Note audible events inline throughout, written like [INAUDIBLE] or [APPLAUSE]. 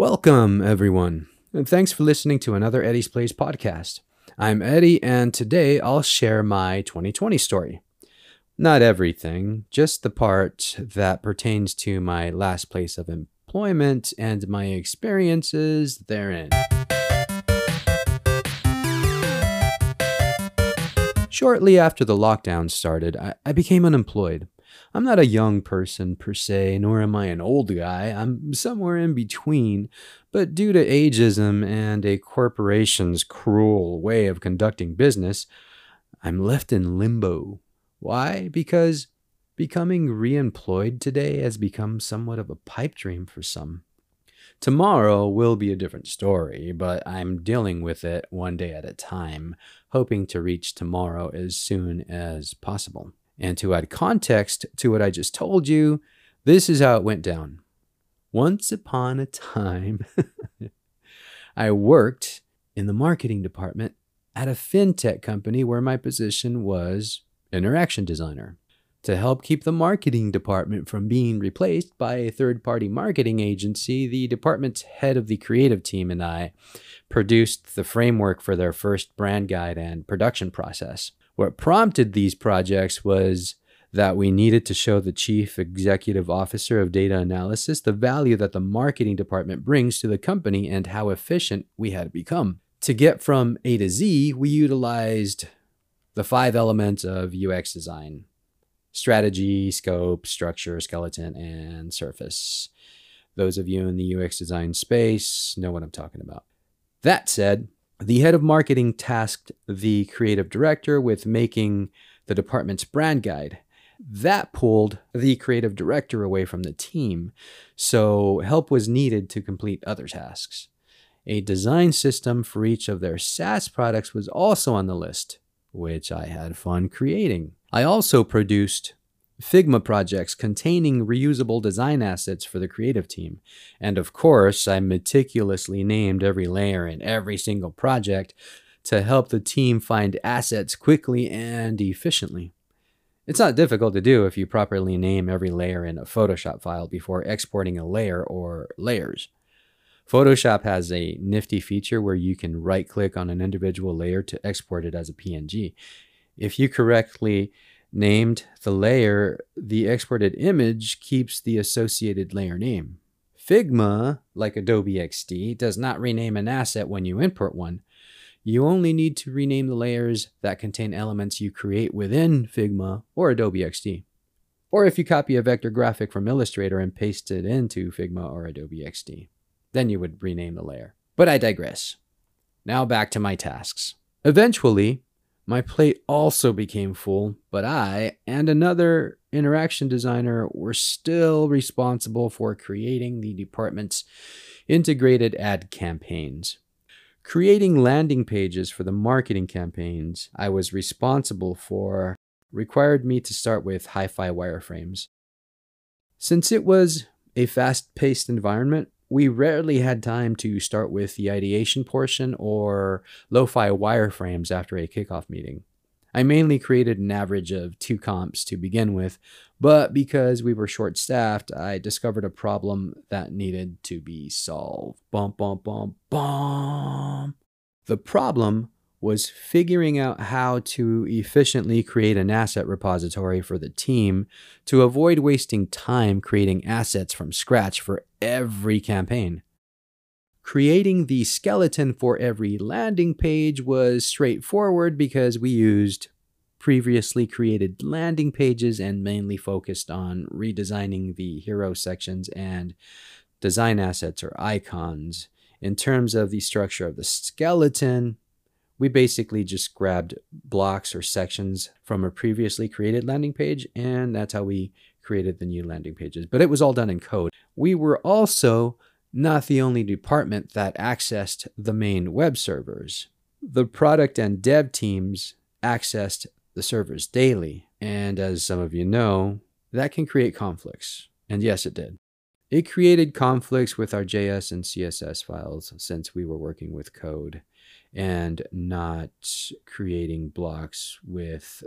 Welcome, everyone, and thanks for listening to another Eddie's Place podcast. I'm Eddie, and today I'll share my 2020 story. Not everything, just the part that pertains to my last place of employment and my experiences therein. Shortly after the lockdown started, I, I became unemployed. I'm not a young person per se, nor am I an old guy. I'm somewhere in between. But due to ageism and a corporation's cruel way of conducting business, I'm left in limbo. Why? Because becoming reemployed today has become somewhat of a pipe dream for some. Tomorrow will be a different story, but I'm dealing with it one day at a time, hoping to reach tomorrow as soon as possible. And to add context to what I just told you, this is how it went down. Once upon a time, [LAUGHS] I worked in the marketing department at a fintech company where my position was interaction designer. To help keep the marketing department from being replaced by a third party marketing agency, the department's head of the creative team and I produced the framework for their first brand guide and production process. What prompted these projects was that we needed to show the chief executive officer of data analysis the value that the marketing department brings to the company and how efficient we had become. To get from A to Z, we utilized the five elements of UX design strategy, scope, structure, skeleton, and surface. Those of you in the UX design space know what I'm talking about. That said, the head of marketing tasked the creative director with making the department's brand guide. That pulled the creative director away from the team, so help was needed to complete other tasks. A design system for each of their SaaS products was also on the list, which I had fun creating. I also produced Figma projects containing reusable design assets for the creative team. And of course, I meticulously named every layer in every single project to help the team find assets quickly and efficiently. It's not difficult to do if you properly name every layer in a Photoshop file before exporting a layer or layers. Photoshop has a nifty feature where you can right click on an individual layer to export it as a PNG. If you correctly named the layer, the exported image keeps the associated layer name. Figma, like Adobe XD, does not rename an asset when you import one. You only need to rename the layers that contain elements you create within Figma or Adobe XD. Or if you copy a vector graphic from Illustrator and paste it into Figma or Adobe XD, then you would rename the layer. But I digress. Now back to my tasks. Eventually, my plate also became full, but I and another interaction designer were still responsible for creating the department's integrated ad campaigns. Creating landing pages for the marketing campaigns I was responsible for required me to start with hi fi wireframes. Since it was a fast paced environment, we rarely had time to start with the ideation portion or lo fi wireframes after a kickoff meeting. I mainly created an average of two comps to begin with, but because we were short staffed, I discovered a problem that needed to be solved. Bum, bum, bum, bum. The problem was figuring out how to efficiently create an asset repository for the team to avoid wasting time creating assets from scratch for every campaign. Creating the skeleton for every landing page was straightforward because we used previously created landing pages and mainly focused on redesigning the hero sections and design assets or icons. In terms of the structure of the skeleton, we basically just grabbed blocks or sections from a previously created landing page, and that's how we created the new landing pages. But it was all done in code. We were also not the only department that accessed the main web servers. The product and dev teams accessed the servers daily, and as some of you know, that can create conflicts. And yes, it did. It created conflicts with our JS and CSS files since we were working with code and not creating blocks with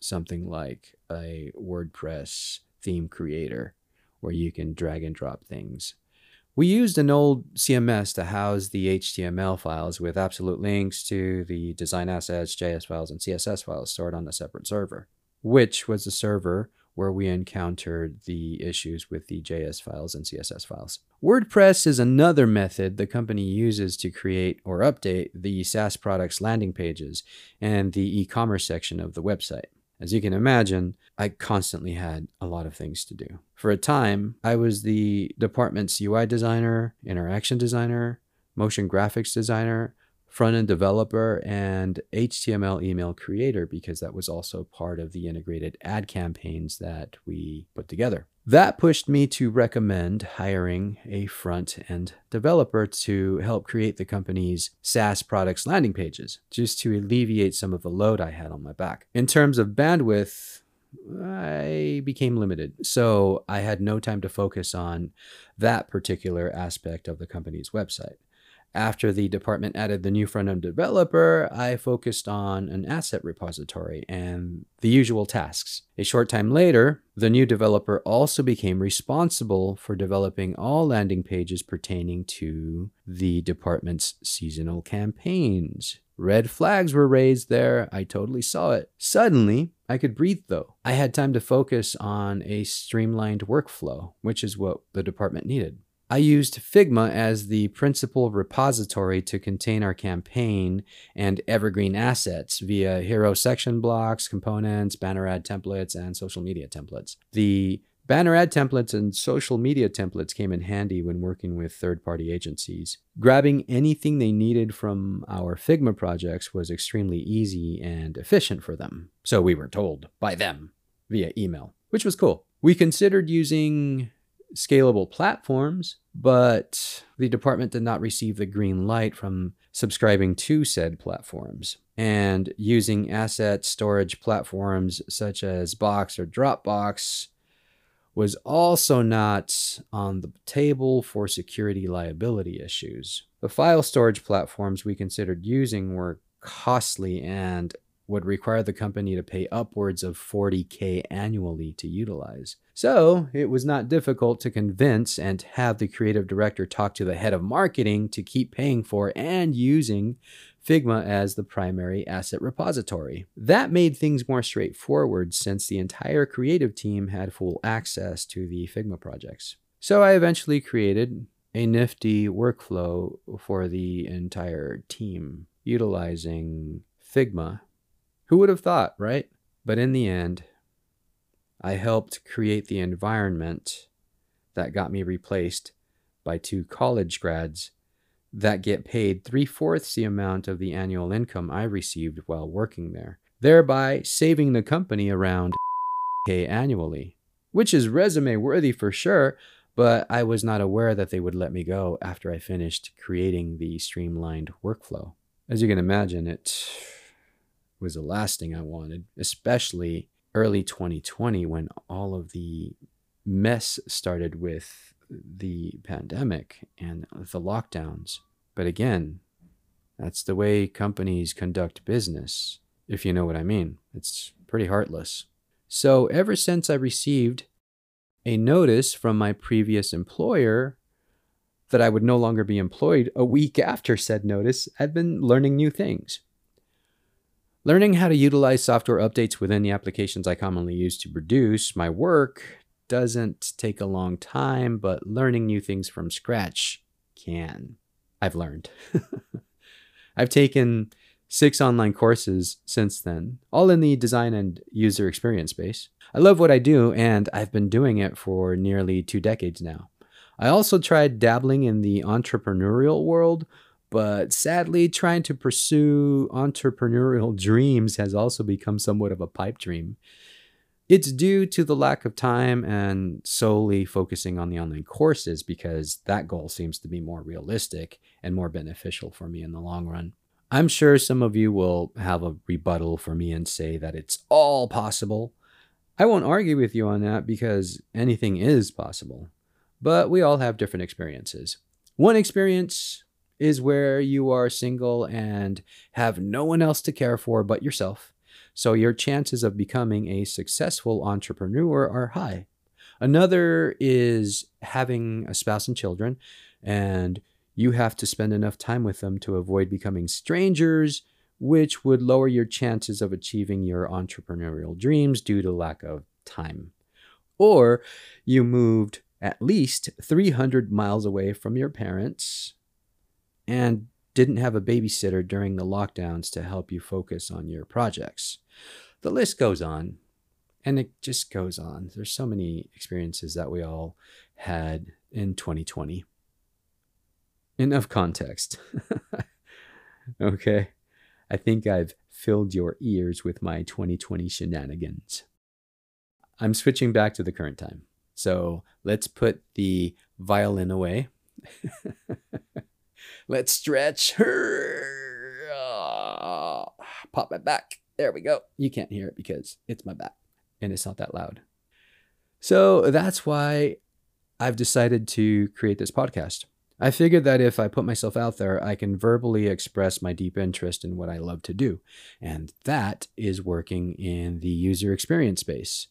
something like a WordPress theme creator where you can drag and drop things. We used an old CMS to house the HTML files with absolute links to the design assets, JS files, and CSS files stored on a separate server, which was the server where we encountered the issues with the JS files and CSS files. WordPress is another method the company uses to create or update the SaaS products landing pages and the e commerce section of the website. As you can imagine, I constantly had a lot of things to do. For a time, I was the department's UI designer, interaction designer, motion graphics designer, front end developer, and HTML email creator because that was also part of the integrated ad campaigns that we put together. That pushed me to recommend hiring a front end developer to help create the company's SaaS products landing pages, just to alleviate some of the load I had on my back. In terms of bandwidth, I became limited. So I had no time to focus on that particular aspect of the company's website. After the department added the new front end developer, I focused on an asset repository and the usual tasks. A short time later, the new developer also became responsible for developing all landing pages pertaining to the department's seasonal campaigns. Red flags were raised there. I totally saw it. Suddenly, I could breathe though. I had time to focus on a streamlined workflow, which is what the department needed. I used Figma as the principal repository to contain our campaign and evergreen assets via hero section blocks, components, banner ad templates, and social media templates. The banner ad templates and social media templates came in handy when working with third party agencies. Grabbing anything they needed from our Figma projects was extremely easy and efficient for them. So we were told by them via email, which was cool. We considered using scalable platforms, but the department did not receive the green light from subscribing to said platforms. And using asset storage platforms such as Box or Dropbox was also not on the table for security liability issues. The file storage platforms we considered using were costly and would require the company to pay upwards of 40K annually to utilize. So it was not difficult to convince and have the creative director talk to the head of marketing to keep paying for and using Figma as the primary asset repository. That made things more straightforward since the entire creative team had full access to the Figma projects. So I eventually created a nifty workflow for the entire team utilizing Figma who would have thought, right? But in the end, I helped create the environment that got me replaced by two college grads that get paid three fourths the amount of the annual income I received while working there, thereby saving the company around [LAUGHS] K annually, which is resume worthy for sure. But I was not aware that they would let me go after I finished creating the streamlined workflow. As you can imagine, it was the last thing I wanted, especially early 2020 when all of the mess started with the pandemic and the lockdowns. But again, that's the way companies conduct business, if you know what I mean. It's pretty heartless. So, ever since I received a notice from my previous employer that I would no longer be employed a week after said notice, I've been learning new things. Learning how to utilize software updates within the applications I commonly use to produce my work doesn't take a long time, but learning new things from scratch can. I've learned. [LAUGHS] I've taken six online courses since then, all in the design and user experience space. I love what I do, and I've been doing it for nearly two decades now. I also tried dabbling in the entrepreneurial world but sadly, trying to pursue entrepreneurial dreams has also become somewhat of a pipe dream. It's due to the lack of time and solely focusing on the online courses because that goal seems to be more realistic and more beneficial for me in the long run. I'm sure some of you will have a rebuttal for me and say that it's all possible. I won't argue with you on that because anything is possible, but we all have different experiences. One experience is where you are single and have no one else to care for but yourself. So your chances of becoming a successful entrepreneur are high. Another is having a spouse and children. And you have to spend enough time with them to avoid becoming strangers, which would lower your chances of achieving your entrepreneurial dreams due to lack of time. Or you moved at least 300 miles away from your parents and didn't have a babysitter during the lockdowns to help you focus on your projects. The list goes on and it just goes on. There's so many experiences that we all had in 2020. Enough context. [LAUGHS] okay. I think I've filled your ears with my 2020 shenanigans. I'm switching back to the current time. So let's put the violin away. [LAUGHS] let's stretch. Ah, pop my back. There we go. You can't hear it because it's my back and it's not that loud. So that's why I've decided to create this podcast. I figured that if I put myself out there, I can verbally express my deep interest in what I love to do. And that is working in the user experience space.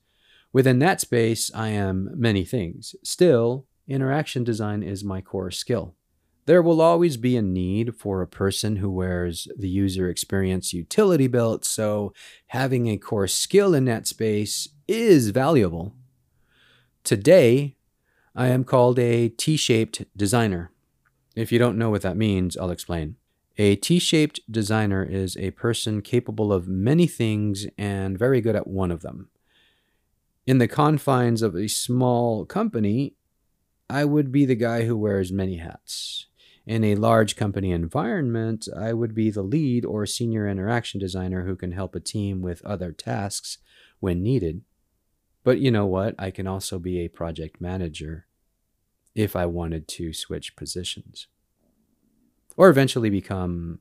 Within that space, I am many things. Still, interaction design is my core skill. There will always be a need for a person who wears the user experience utility belt, so having a core skill in that space is valuable. Today, I am called a T shaped designer. If you don't know what that means, I'll explain. A T shaped designer is a person capable of many things and very good at one of them. In the confines of a small company, I would be the guy who wears many hats. In a large company environment, I would be the lead or senior interaction designer who can help a team with other tasks when needed. But you know what? I can also be a project manager if I wanted to switch positions or eventually become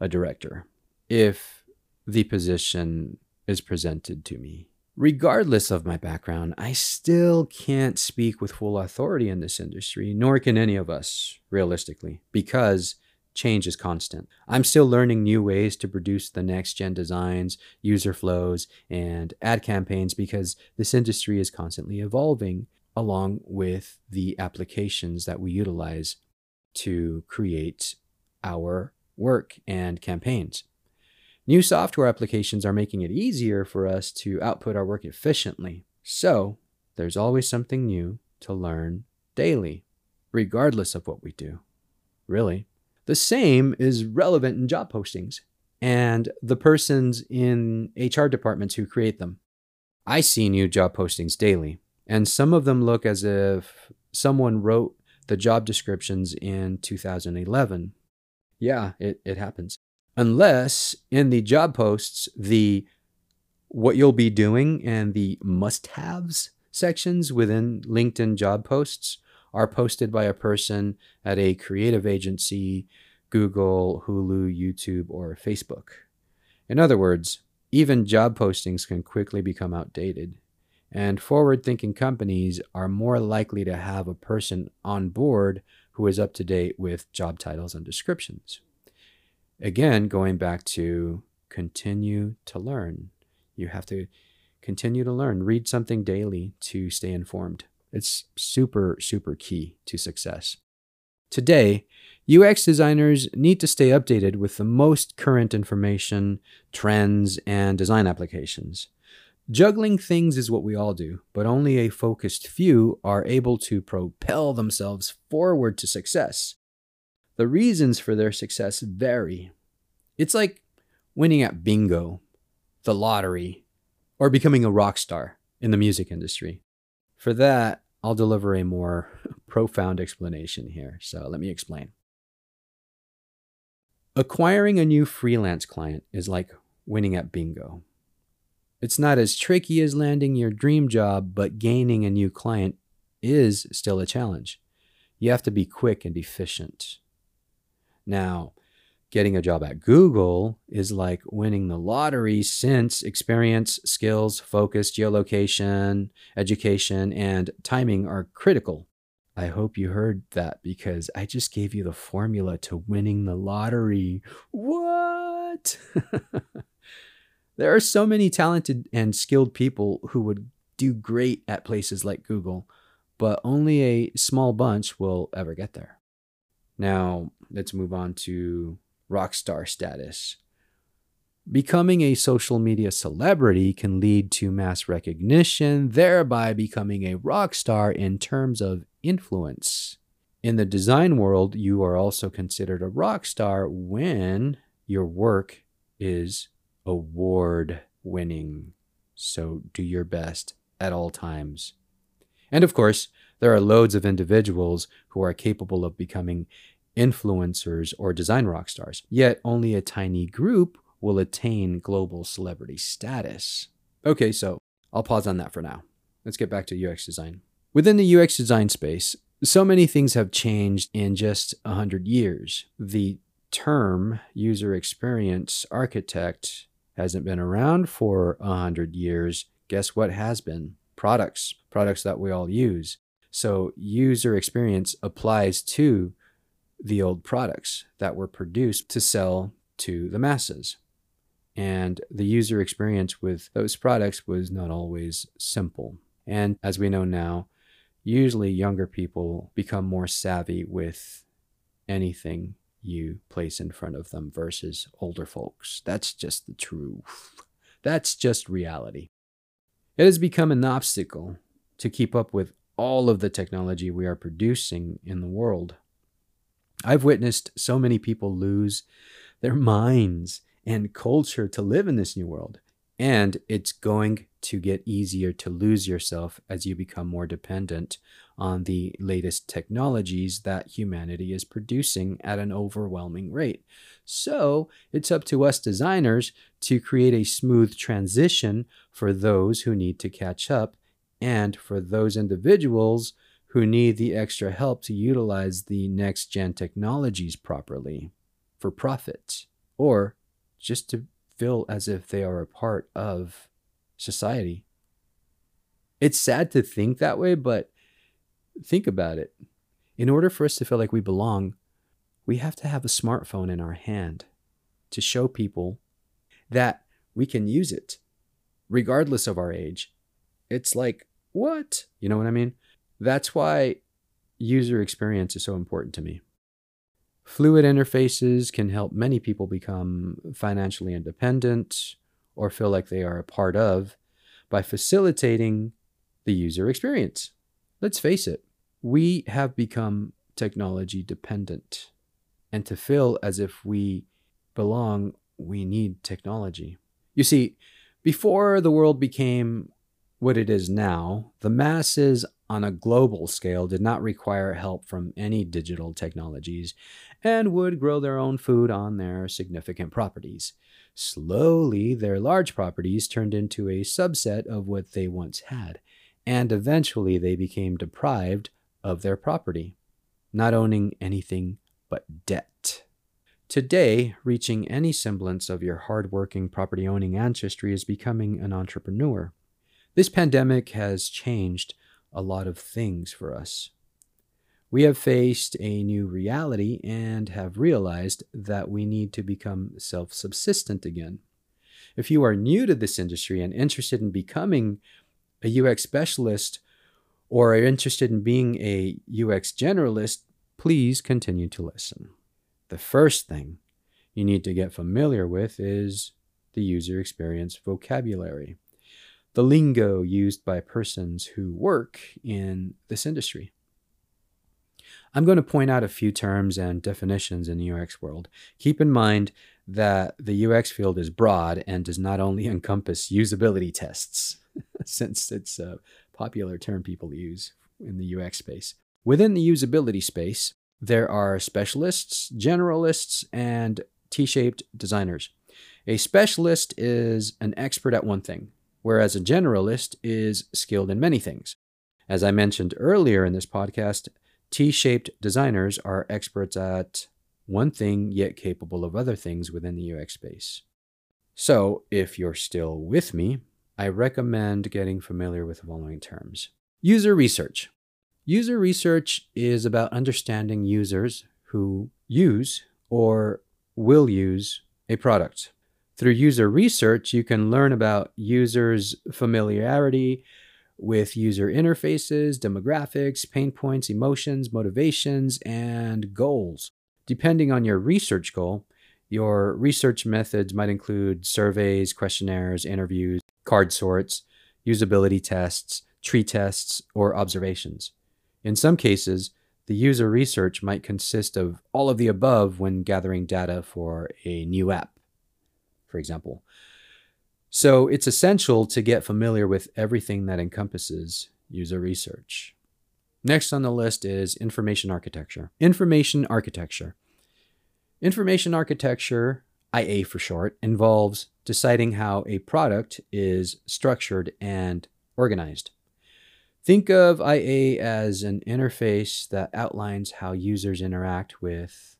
a director if the position is presented to me regardless of my background, I still can't speak with full authority in this industry, nor can any of us, realistically, because change is constant. I'm still learning new ways to produce the next gen designs, user flows, and ad campaigns because this industry is constantly evolving along with the applications that we utilize to create our work and campaigns. New software applications are making it easier for us to output our work efficiently. So, there's always something new to learn daily, regardless of what we do. Really. The same is relevant in job postings and the persons in HR departments who create them. I see new job postings daily, and some of them look as if someone wrote the job descriptions in 2011. Yeah, it, it happens unless in the job posts, the what you'll be doing and the must haves sections within LinkedIn job posts are posted by a person at a creative agency, Google, Hulu, YouTube, or Facebook. In other words, even job postings can quickly become outdated, and forward thinking companies are more likely to have a person on board who is up to date with job titles and descriptions again, going back to continue to learn. You have to continue to learn. Read something daily to stay informed. It's super, super key to success. Today, UX designers need to stay updated with the most current information, trends, and design applications. Juggling things is what we all do, but only a focused few are able to propel themselves forward to success. The reasons for their success vary. It's like winning at bingo, the lottery, or becoming a rock star in the music industry. For that, I'll deliver a more [LAUGHS] profound explanation here. So let me explain. Acquiring a new freelance client is like winning at bingo. It's not as tricky as landing your dream job, but gaining a new client is still a challenge. You have to be quick and efficient. Now, getting a job at Google is like winning the lottery since experience, skills, focus, geolocation, education, and timing are critical. I hope you heard that because I just gave you the formula to winning the lottery. What? [LAUGHS] there are so many talented and skilled people who would do great at places like Google, but only a small bunch will ever get there. Now, let's move on to rock star status. Becoming a social media celebrity can lead to mass recognition, thereby becoming a rock star in terms of influence. In the design world, you are also considered a rock star when your work is award winning. So do your best at all times. And of course, there are loads of individuals who are capable of becoming influencers or design rock stars, yet only a tiny group will attain global celebrity status. Okay, so I'll pause on that for now. Let's get back to UX design. Within the UX design space, so many things have changed in just 100 years. The term user experience architect hasn't been around for 100 years. Guess what has been? Products, products that we all use. So, user experience applies to the old products that were produced to sell to the masses. And the user experience with those products was not always simple. And as we know now, usually younger people become more savvy with anything you place in front of them versus older folks. That's just the truth. That's just reality. It has become an obstacle to keep up with all of the technology we are producing in the world. I've witnessed so many people lose their minds and culture to live in this new world. And it's going to get easier to lose yourself as you become more dependent on the latest technologies that humanity is producing at an overwhelming rate. So it's up to us designers to create a smooth transition for those who need to catch up and for those individuals who need the extra help to utilize the next gen technologies properly for profit or just to feel as if they are a part of society. It's sad to think that way, but think about it. In order for us to feel like we belong, we have to have a smartphone in our hand to show people that we can use it regardless of our age. It's like, what? You know what I mean? That's why user experience is so important to me. Fluid interfaces can help many people become financially independent or feel like they are a part of by facilitating the user experience. Let's face it, we have become technology dependent. And to feel as if we belong, we need technology. You see, before the world became what it is now, the masses on a global scale did not require help from any digital technologies and would grow their own food on their significant properties. Slowly, their large properties turned into a subset of what they once had, and eventually they became deprived of their property, not owning anything but debt. Today, reaching any semblance of your hardworking property owning ancestry is becoming an entrepreneur. This pandemic has changed a lot of things for us. We have faced a new reality and have realized that we need to become self subsistent again. If you are new to this industry and interested in becoming a UX specialist or are interested in being a UX generalist, please continue to listen. The first thing you need to get familiar with is the user experience vocabulary the lingo used by persons who work in this industry. I'm going to point out a few terms and definitions in the UX world. Keep in mind that the UX field is broad and does not only [LAUGHS] encompass usability tests, [LAUGHS] since it's a popular term people use in the UX space. Within the usability space, there are specialists, generalists, and T shaped designers. A specialist is an expert at one thing whereas a generalist is skilled in many things. As I mentioned earlier in this podcast, T shaped designers are experts at one thing yet capable of other things within the UX space. So, if you're still with me, I recommend getting familiar with the following terms User research. User research is about understanding users who use or will use a product. Through user research, you can learn about users' familiarity with user interfaces, demographics, pain points, emotions, motivations, and goals. Depending on your research goal, your research methods might include surveys, questionnaires, interviews, card sorts, usability tests, tree tests, or observations. In some cases, the user research might consist of all of the above when gathering data for a new app, for example. So it's essential to get familiar with everything that encompasses user research. Next on the list is information architecture. Information architecture. Information architecture, IA for short, involves deciding how a product is structured and organized. Think of IA as an interface that outlines how users interact with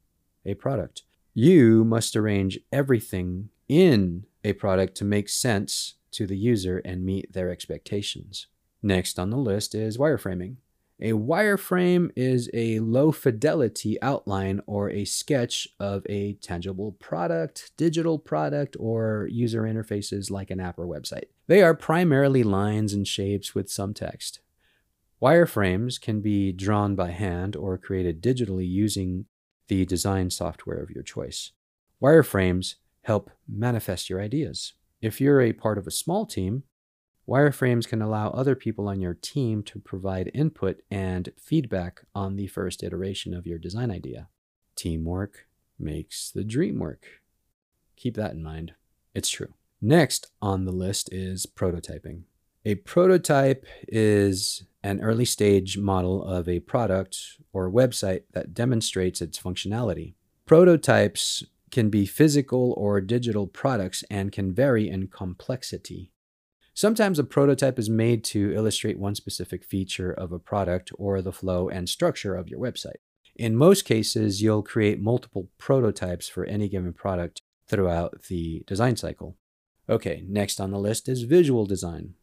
a product. You must arrange everything in a product to make sense to the user and meet their expectations. Next on the list is wireframing. A wireframe is a low fidelity outline or a sketch of a tangible product, digital product, or user interfaces like an app or website. They are primarily lines and shapes with some text. Wireframes can be drawn by hand or created digitally using the design software of your choice. Wireframes help manifest your ideas. If you're a part of a small team, wireframes can allow other people on your team to provide input and feedback on the first iteration of your design idea. Teamwork makes the dream work. Keep that in mind. It's true. Next on the list is prototyping. A prototype is an early stage model of a product or website that demonstrates its functionality. Prototypes can be physical or digital products and can vary in complexity. Sometimes a prototype is made to illustrate one specific feature of a product or the flow and structure of your website. In most cases, you'll create multiple prototypes for any given product throughout the design cycle. Okay, next on the list is visual design.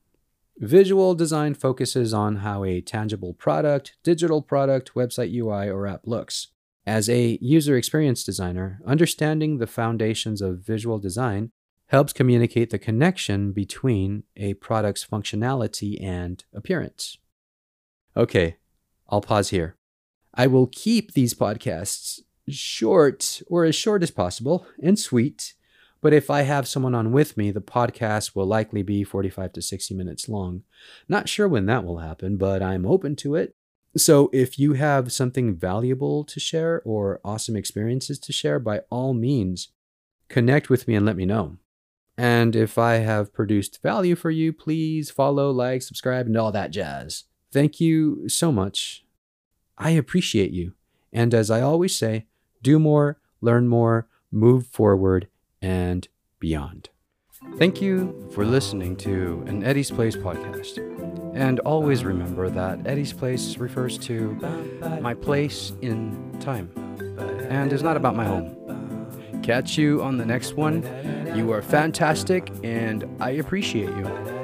Visual design focuses on how a tangible product, digital product, website UI, or app looks. As a user experience designer, understanding the foundations of visual design helps communicate the connection between a product's functionality and appearance. Okay, I'll pause here. I will keep these podcasts short or as short as possible and sweet, but if I have someone on with me, the podcast will likely be 45 to 60 minutes long. Not sure when that will happen, but I'm open to it. So, if you have something valuable to share or awesome experiences to share, by all means, connect with me and let me know. And if I have produced value for you, please follow, like, subscribe, and all that jazz. Thank you so much. I appreciate you. And as I always say, do more, learn more, move forward, and beyond. Thank you for listening to an Eddie's Place podcast. And always remember that Eddie's Place refers to my place in time and is not about my home. Catch you on the next one. You are fantastic and I appreciate you.